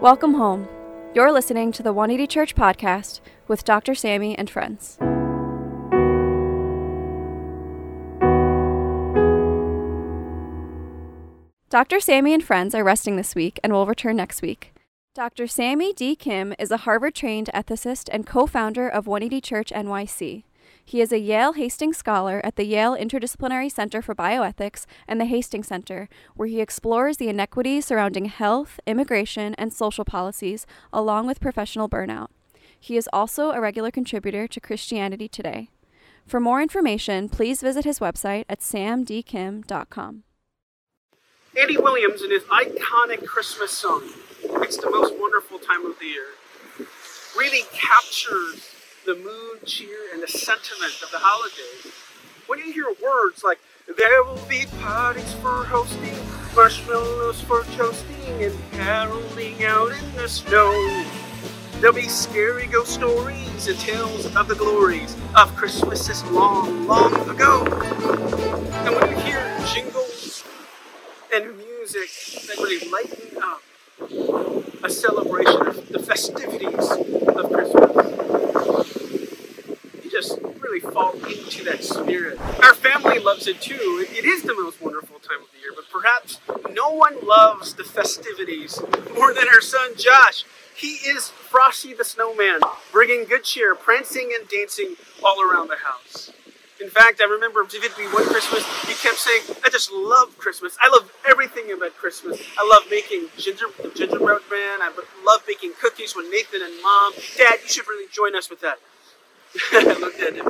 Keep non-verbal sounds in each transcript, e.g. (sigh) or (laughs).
Welcome home. You're listening to the 180 Church podcast with Dr. Sammy and friends. Dr. Sammy and friends are resting this week and will return next week. Dr. Sammy D. Kim is a Harvard trained ethicist and co founder of 180 Church NYC. He is a Yale Hastings Scholar at the Yale Interdisciplinary Center for Bioethics and the Hastings Center, where he explores the inequities surrounding health, immigration, and social policies, along with professional burnout. He is also a regular contributor to Christianity Today. For more information, please visit his website at samdkim.com. Andy Williams in his iconic Christmas song, It's the Most Wonderful Time of the Year, really captures the mood, cheer, and the sentiment of the holidays. When you hear words like, there will be parties for hosting, marshmallows for toasting, and caroling out in the snow. There'll be scary ghost stories and tales of the glories of Christmases long, long ago. And when you hear jingles and music that really lighten up a celebration of the festivities of Christmas, just really fall into that spirit. Our family loves it too. It is the most wonderful time of the year, but perhaps no one loves the festivities more than our son Josh. He is Frosty the Snowman, bringing good cheer, prancing and dancing all around the house. In fact, I remember vividly one Christmas, he kept saying, I just love Christmas. I love everything about Christmas. I love making ginger, the gingerbread man. I love baking cookies with Nathan and mom. Dad, you should really join us with that. (laughs) Looked at him.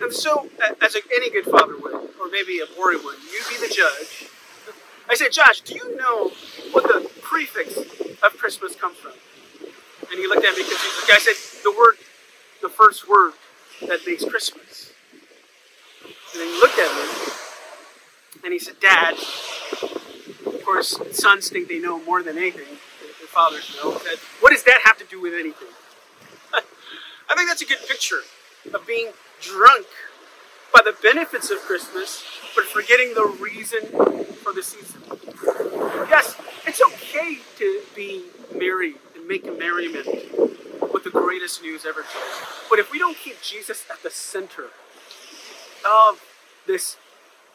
And so, as any good father would, or maybe a boring one, you be the judge. I said, Josh, do you know what the prefix of Christmas comes from? And he looked at me confused. I said, the word, the first word that makes Christmas. And then he looked at me and he said, Dad, of course, sons think they know more than anything. Their fathers know. Said, what does that have to do with anything? I think that's a good picture of being drunk by the benefits of Christmas, but forgetting the reason for the season. Yes, it's okay to be merry and make a merriment with the greatest news ever told. But if we don't keep Jesus at the center of this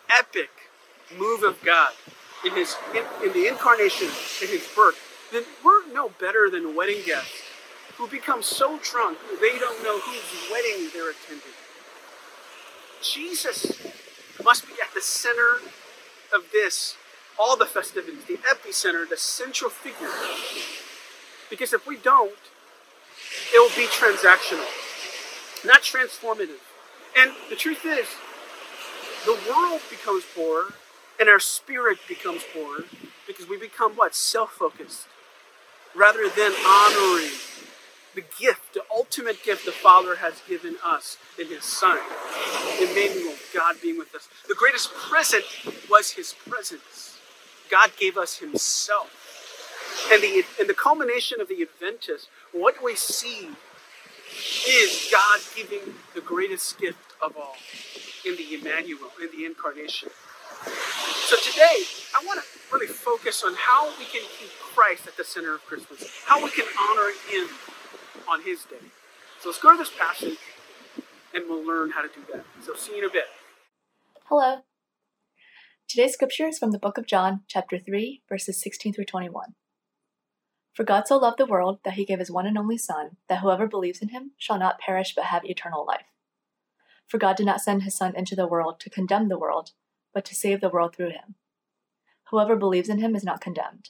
epic move of God in his in, in the incarnation, in his birth, then we're no better than wedding guests who become so drunk they don't know whose wedding they're attending. Jesus must be at the center of this, all the festivities, the epicenter, the central figure. Because if we don't, it will be transactional, not transformative. And the truth is, the world becomes poor and our spirit becomes poor because we become what? Self focused rather than honoring the gift, the ultimate gift the Father has given us in His Son, Emmanuel, God being with us. The greatest present was His presence. God gave us Himself. And the, and the culmination of the Adventist, what we see is God giving the greatest gift of all in the Emmanuel, in the incarnation. So today, I want to really focus on how we can keep Christ at the center of Christmas, how we can honor Him on His day. So let's go to this passage and we'll learn how to do that. So see you in a bit. Hello. Today's scripture is from the book of John, chapter 3, verses 16 through 21. For God so loved the world that he gave his one and only Son, that whoever believes in him shall not perish but have eternal life. For God did not send his Son into the world to condemn the world, but to save the world through him. Whoever believes in him is not condemned,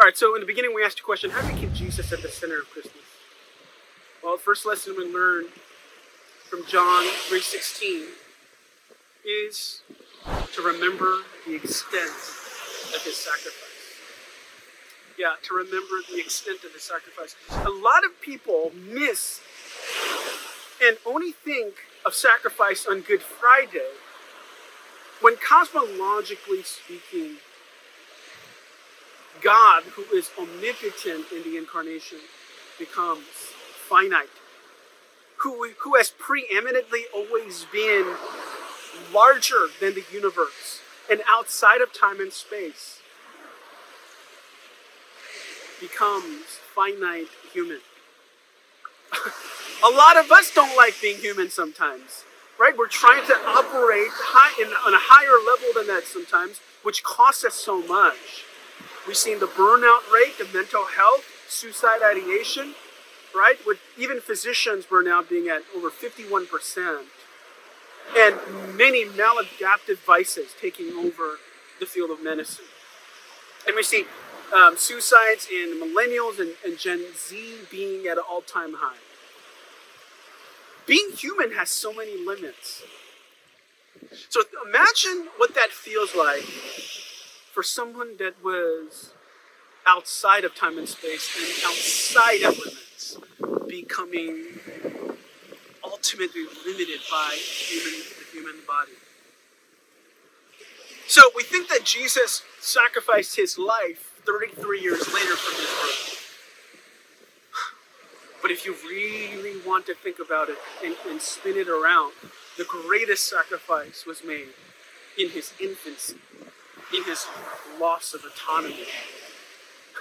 All right, so in the beginning, we asked a question how do we keep Jesus at the center of Christmas? Well, the first lesson we learned from John 3.16 is to remember the extent of his sacrifice. Yeah, to remember the extent of the sacrifice. A lot of people miss and only think of sacrifice on Good Friday when cosmologically speaking, God, who is omnipotent in the incarnation, becomes finite, who, who has preeminently always been larger than the universe and outside of time and space, becomes finite human. (laughs) a lot of us don't like being human sometimes, right? We're trying to operate high in, on a higher level than that sometimes, which costs us so much. We've seen the burnout rate, the mental health, suicide ideation, right? With even physicians burnout being at over 51%, and many maladaptive vices taking over the field of medicine. And we see um, suicides in millennials and, and Gen Z being at an all time high. Being human has so many limits. So imagine what that feels like for someone that was outside of time and space and outside of limits, becoming ultimately limited by human, the human body. So we think that Jesus sacrificed his life 33 years later from his birth. But if you really want to think about it and, and spin it around, the greatest sacrifice was made in his infancy, in his loss of autonomy.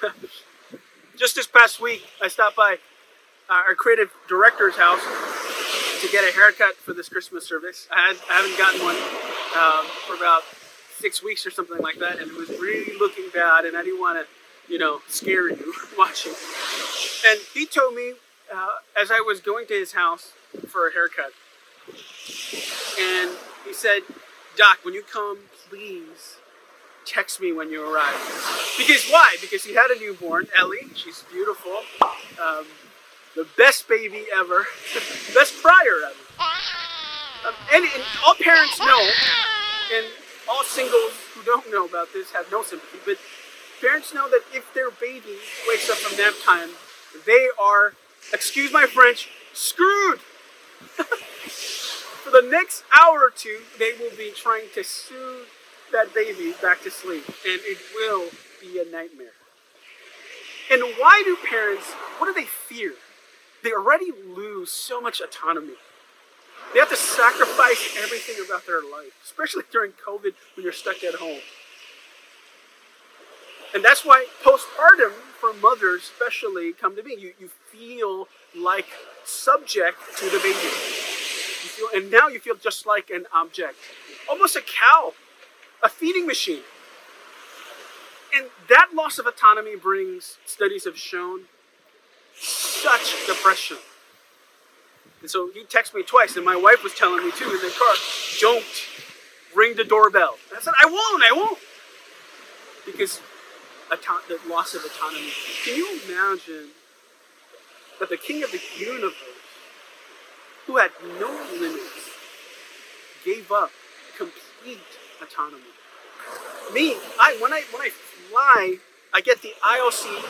(laughs) Just this past week, I stopped by our creative director's house to get a haircut for this Christmas service. I haven't gotten one um, for about six weeks or something like that, and it was really looking bad, and I didn't want to, you know, scare you (laughs) watching. And he told me uh, as I was going to his house for a haircut, and he said, Doc, when you come, please text me when you arrive. Because why? Because he had a newborn, Ellie. She's beautiful. Um, the best baby ever. (laughs) best fryer ever. Um, and, and all parents know, and all singles who don't know about this have no sympathy, but parents know that if their baby wakes up from nap time, they are, excuse my French, screwed. (laughs) For the next hour or two, they will be trying to soothe that baby back to sleep, and it will be a nightmare. And why do parents, what do they fear? They already lose so much autonomy. They have to sacrifice everything about their life, especially during COVID when you're stuck at home. And that's why postpartum for mothers, especially, come to me. You, you feel like subject to the baby. Feel, and now you feel just like an object, almost a cow a feeding machine. And that loss of autonomy brings, studies have shown, such depression. And so he texted me twice, and my wife was telling me too in the car, don't ring the doorbell. And I said, I won't, I won't. Because auto- the loss of autonomy. Can you imagine that the king of the universe, who had no limits, gave up complete autonomy. Me, I when I when I fly, I get the aisle seat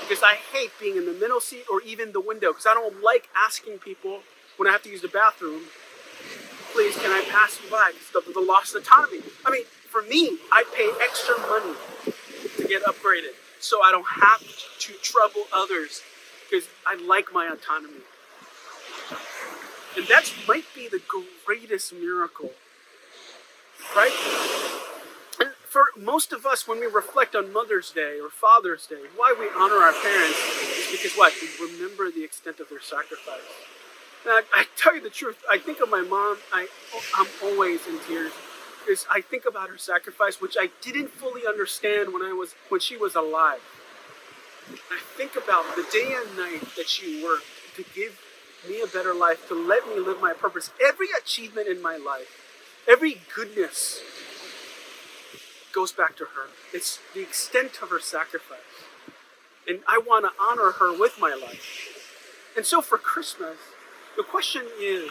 because I hate being in the middle seat or even the window because I don't like asking people when I have to use the bathroom. Please, can I pass you by? Because the, the lost autonomy. I mean, for me, I pay extra money to get upgraded so I don't have to trouble others because I like my autonomy. And that might be the greatest miracle right? And for most of us, when we reflect on Mother's Day or Father's Day, why we honor our parents is because what? We remember the extent of their sacrifice. Now, I tell you the truth, I think of my mom, I, I'm always in tears because I think about her sacrifice, which I didn't fully understand when I was when she was alive. I think about the day and night that she worked to give me a better life, to let me live my purpose. Every achievement in my life Every goodness goes back to her. It's the extent of her sacrifice. And I want to honor her with my life. And so for Christmas, the question is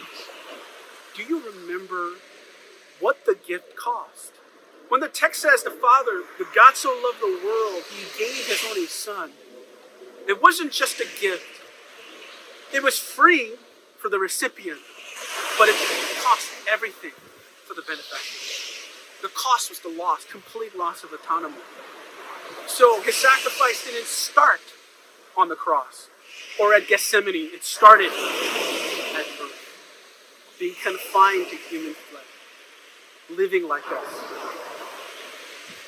do you remember what the gift cost? When the text says the Father, the God so loved the world, he gave his only Son, it wasn't just a gift. It was free for the recipient, but it cost everything for the benefactor. The cost was the loss, complete loss of autonomy. So his sacrifice didn't start on the cross or at Gethsemane. It started at birth, being confined to human flesh, living like us,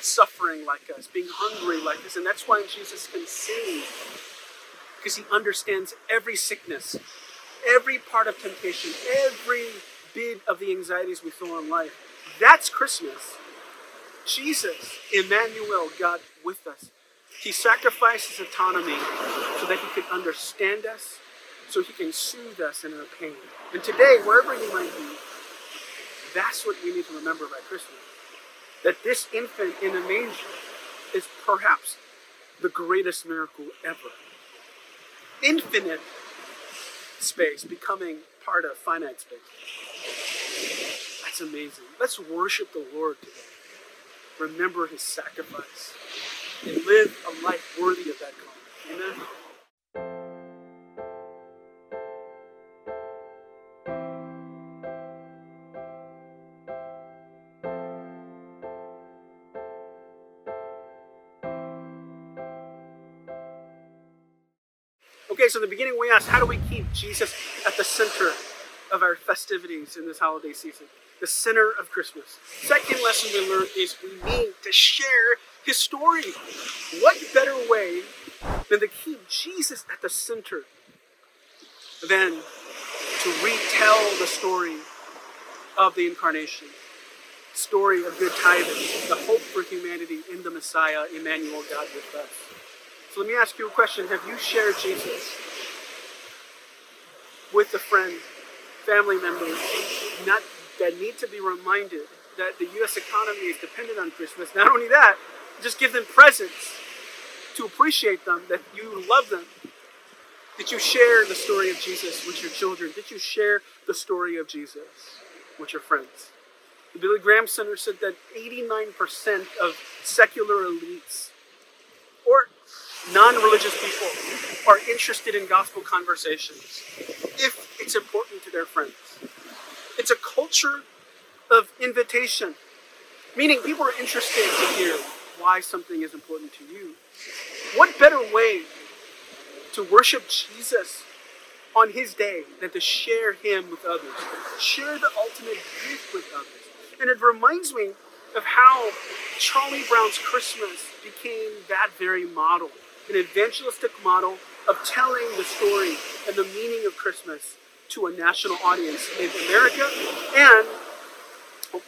suffering like us, being hungry like us. And that's why Jesus can sing, because he understands every sickness, every part of temptation, every bit of the anxieties we feel in life. That's Christmas. Jesus, Emmanuel, God with us. He sacrificed his autonomy so that he could understand us, so he can soothe us in our pain. And today, wherever you might be, that's what we need to remember about Christmas. That this infant in a manger is perhaps the greatest miracle ever. Infinite space becoming part of finite space. That's amazing. Let's worship the Lord today. Remember his sacrifice and live a life worthy of that calling. Amen. Okay, so in the beginning we asked, how do we keep Jesus at the center of our festivities in this holiday season? The center of Christmas. Second lesson we learned is we need to share his story. What better way than to keep Jesus at the center than to retell the story of the incarnation, story of good tidings, the hope for humanity in the Messiah, Emmanuel, God with us. So let me ask you a question. Have you shared Jesus with a friend, family members, not that need to be reminded that the U.S. economy is dependent on Christmas? Not only that, just give them presents to appreciate them, that you love them. Did you share the story of Jesus with your children? Did you share the story of Jesus with your friends? The Billy Graham Center said that 89% of secular elites or non religious people are interested in gospel conversations if it's important to their friends. It's a culture of invitation, meaning people are interested to hear why something is important to you. What better way to worship Jesus on his day than to share him with others? Share the ultimate gift with others. And it reminds me of how Charlie Brown's Christmas became that very model an evangelistic model of telling the story and the meaning of Christmas to a national audience in America and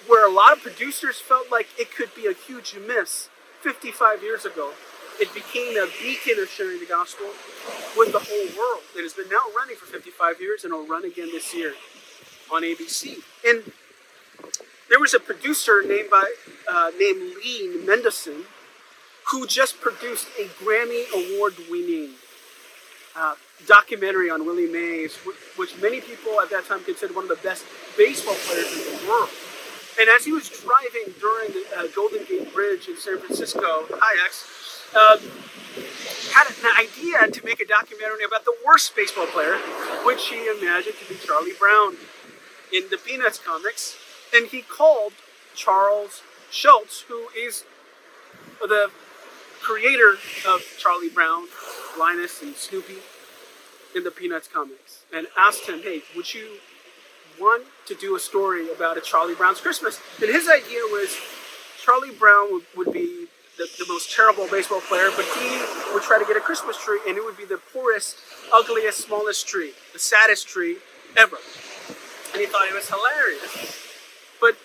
where a lot of producers felt like it could be a huge miss 55 years ago, it became a beacon of sharing the gospel with the whole world. It has been now running for 55 years and will run again this year on ABC. And there was a producer named by uh, named Lee Mendelson who just produced a Grammy award-winning uh, documentary on Willie Mays, which many people at that time considered one of the best baseball players in the world. And as he was driving during the uh, Golden Gate Bridge in San Francisco, X, um, had an idea to make a documentary about the worst baseball player, which he imagined to be Charlie Brown in the Peanuts comics. And he called Charles Schulz, who is the creator of Charlie Brown, Linus, and Snoopy in the Peanuts comics, and asked him, hey, would you want to do a story about a Charlie Brown's Christmas. And his idea was Charlie Brown would, would be the, the, most terrible baseball player, but he would try to get a Christmas tree, and it would be the poorest, ugliest, smallest tree, the saddest tree ever. And he thought it was hilarious. But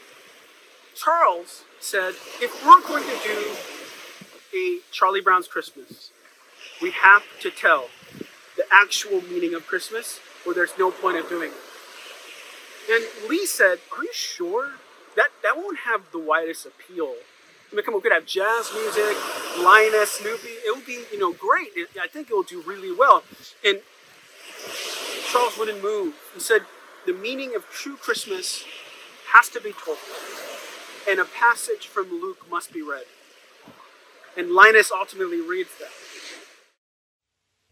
Charles said, if we're going to do a Charlie Brown's Christmas, we have to tell the actual meaning of Christmas, or there's no point of doing it. And Lee said, Are you sure? That that won't have the widest appeal. I mean, come on, we could have jazz music, Linus, Snoopy. It would be, you know, great. It, I think it will do really well. And Charles wouldn't move. He said, the meaning of true Christmas has to be told. and a passage from Luke must be read. And Linus ultimately reads that.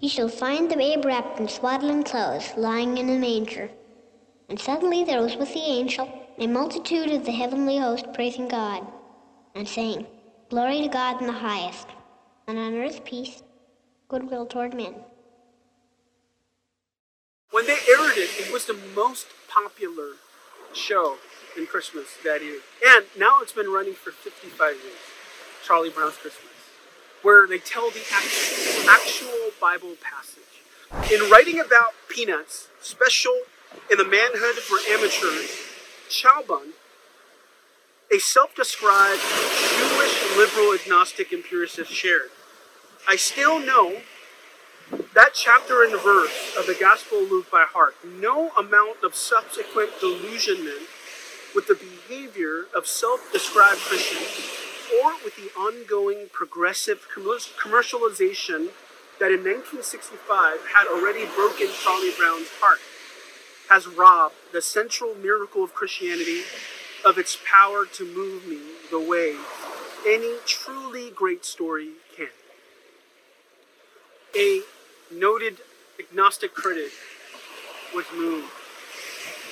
Ye shall find the babe wrapped in swaddling clothes, lying in a manger. And suddenly there was with the angel a multitude of the heavenly host praising God, and saying, Glory to God in the highest, and on earth peace, goodwill toward men. When they aired it, it was the most popular show in Christmas that year. And now it's been running for 55 years. Charlie Brown's Christmas where they tell the actual, actual Bible passage. In writing about Peanuts, special in the manhood for amateurs, Chabon, a self described Jewish liberal agnostic empiricist, shared I still know that chapter and verse of the Gospel of Luke by heart. No amount of subsequent delusionment with the behavior of self described Christians or with the ongoing progressive commercialization that in 1965 had already broken Charlie Brown's heart, has robbed the central miracle of Christianity of its power to move me the way any truly great story can. A noted agnostic critic was moved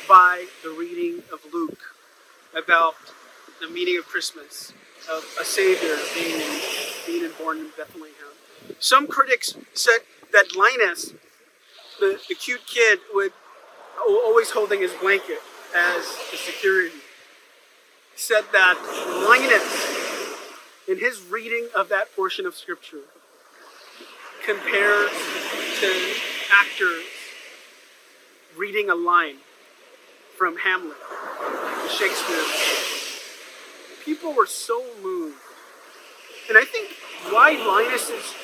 by the reading of Luke about the meaning of Christmas of a Savior being, being born in Bethlehem. Some critics said that Linus, the, the cute kid, would always holding his blanket as the security, said that Linus, in his reading of that portion of Scripture, compares to actors reading a line from Hamlet, Shakespeare people were so moved. And I think why Linus's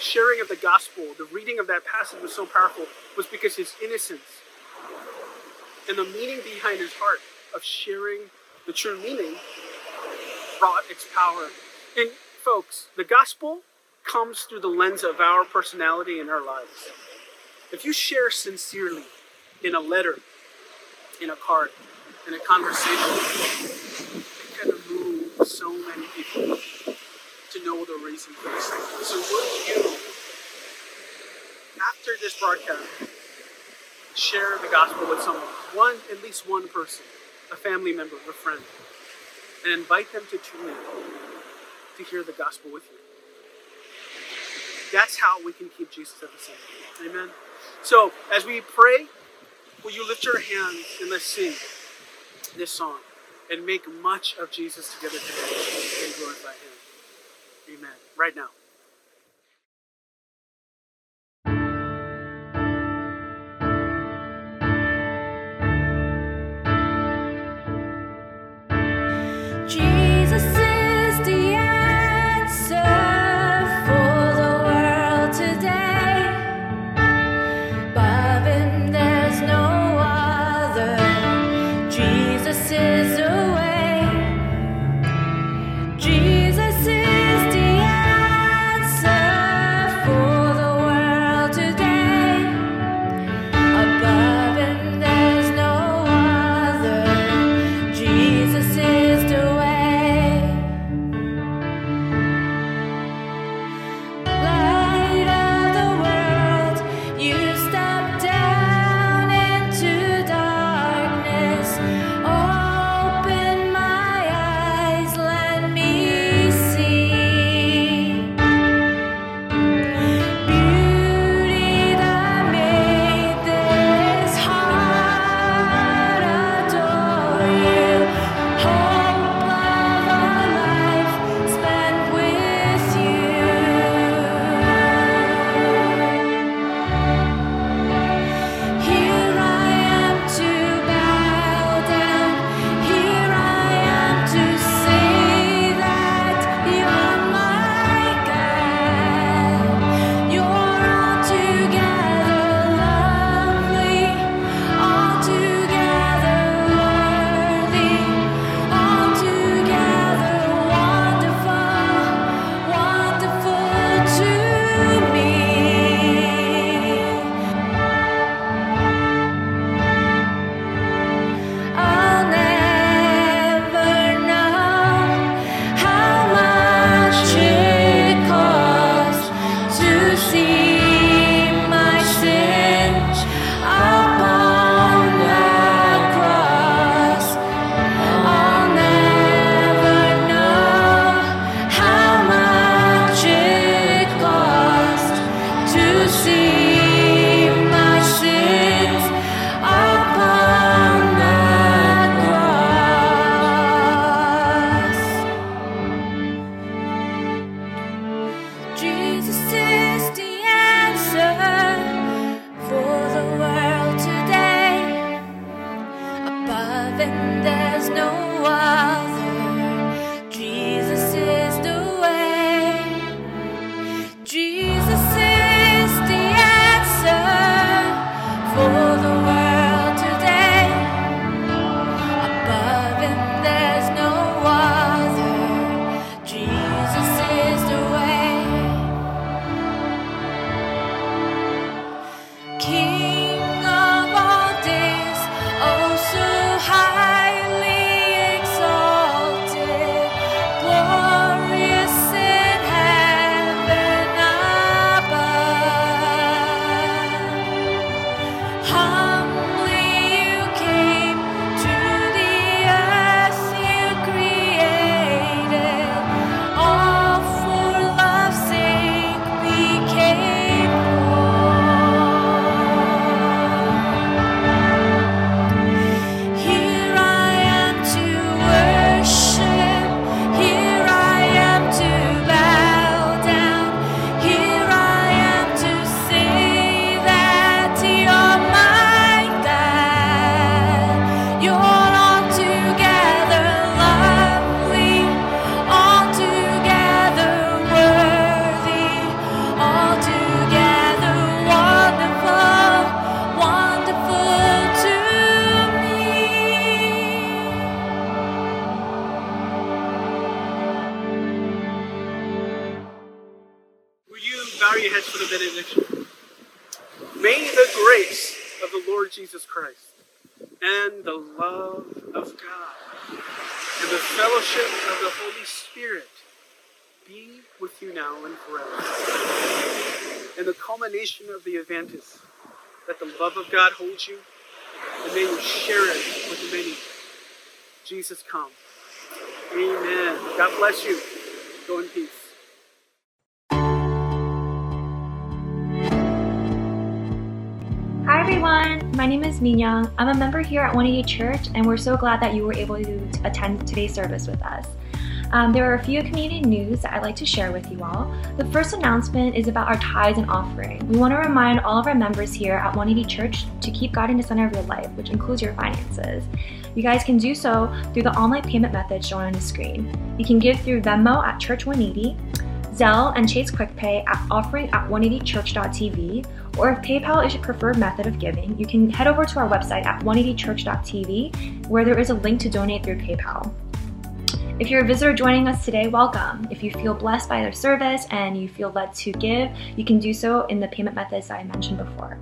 sharing of the gospel, the reading of that passage was so powerful, was because his innocence and the meaning behind his heart of sharing the true meaning brought its power. And folks, the gospel comes through the lens of our personality and our lives. If you share sincerely in a letter, in a card, in a conversation, so many people to know the reason for this. So would you, after this broadcast, share the gospel with someone, one, at least one person, a family member, a friend, and invite them to tune in to hear the gospel with you. That's how we can keep Jesus at the center. Amen. So as we pray, will you lift your hands and let's sing this song and make much of Jesus together today and glorify Him. Amen. Right now. Love of God holds you, and may you share it with many. Jesus come. Amen. God bless you. Go in peace. Hi everyone, my name is Minyoung. I'm a member here at 180 Church, and we're so glad that you were able to attend today's service with us. Um, there are a few community news that I'd like to share with you all. The first announcement is about our tithes and offering. We want to remind all of our members here at 180 Church to keep God in the center of your life, which includes your finances. You guys can do so through the online payment method shown on the screen. You can give through Venmo at Church 180, Zelle and Chase QuickPay at offering at 180church.tv, or if PayPal is your preferred method of giving, you can head over to our website at 180church.tv where there is a link to donate through PayPal. If you're a visitor joining us today, welcome. If you feel blessed by their service and you feel led to give, you can do so in the payment methods I mentioned before.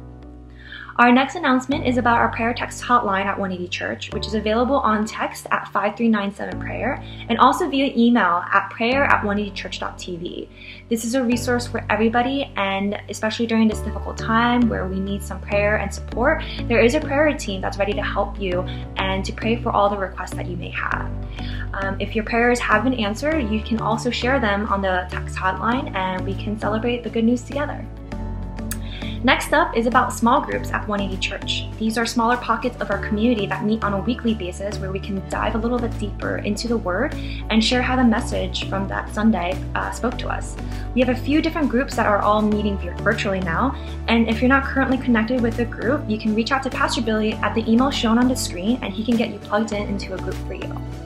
Our next announcement is about our prayer text hotline at 180 Church, which is available on text at 5397 prayer and also via email at prayer at 180church.tv. This is a resource for everybody, and especially during this difficult time where we need some prayer and support, there is a prayer team that's ready to help you and to pray for all the requests that you may have. Um, if your prayers have been answered, you can also share them on the text hotline and we can celebrate the good news together. Next up is about small groups at 180 Church. These are smaller pockets of our community that meet on a weekly basis where we can dive a little bit deeper into the Word and share how the message from that Sunday uh, spoke to us. We have a few different groups that are all meeting virtually now, and if you're not currently connected with a group, you can reach out to Pastor Billy at the email shown on the screen and he can get you plugged in into a group for you.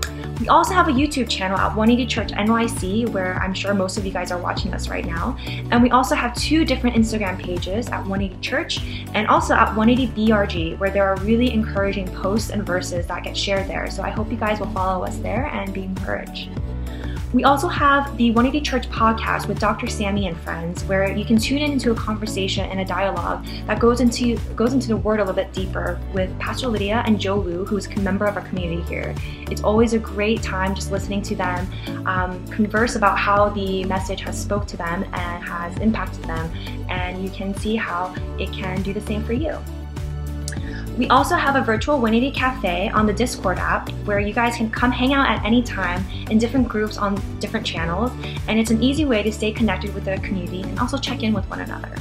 We also have a YouTube channel at 180 Church NYC, where I'm sure most of you guys are watching us right now. And we also have two different Instagram pages at 180 Church and also at 180 BRG, where there are really encouraging posts and verses that get shared there. So I hope you guys will follow us there and be encouraged. We also have the 180 Church podcast with Dr. Sammy and friends, where you can tune in into a conversation and a dialogue that goes into goes into the word a little bit deeper with Pastor Lydia and Joe Lu, who is a member of our community here. It's always a great time just listening to them um, converse about how the message has spoke to them and has impacted them, and you can see how it can do the same for you. We also have a virtual 180 cafe on the Discord app where you guys can come hang out at any time in different groups on different channels, and it's an easy way to stay connected with the community and also check in with one another.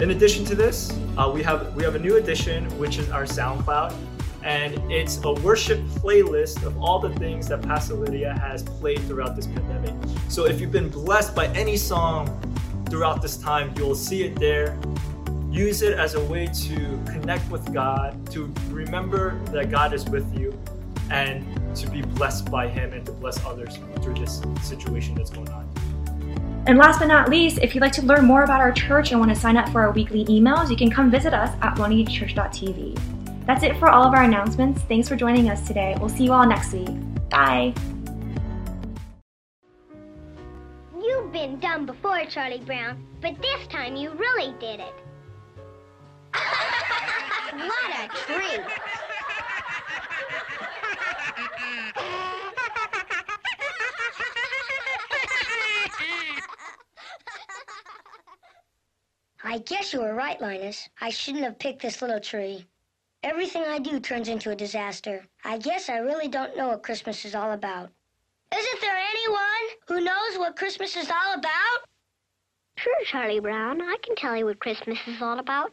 In addition to this, uh, we have we have a new addition, which is our SoundCloud, and it's a worship playlist of all the things that Pastor Lydia has played throughout this pandemic. So if you've been blessed by any song throughout this time, you'll see it there use it as a way to connect with God, to remember that God is with you, and to be blessed by Him and to bless others through this situation that's going on. And last but not least, if you'd like to learn more about our church and want to sign up for our weekly emails, you can come visit us at 180church.tv. That's it for all of our announcements. Thanks for joining us today. We'll see you all next week. Bye. You've been dumb before, Charlie Brown, but this time you really did it. What a treat! I guess you were right, Linus. I shouldn't have picked this little tree. Everything I do turns into a disaster. I guess I really don't know what Christmas is all about. Isn't there anyone who knows what Christmas is all about? Sure, Charlie Brown. I can tell you what Christmas is all about.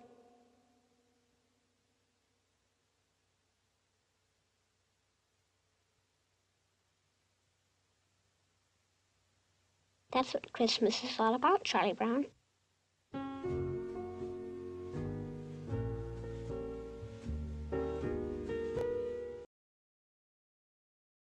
That's what Christmas is all about, Charlie Brown.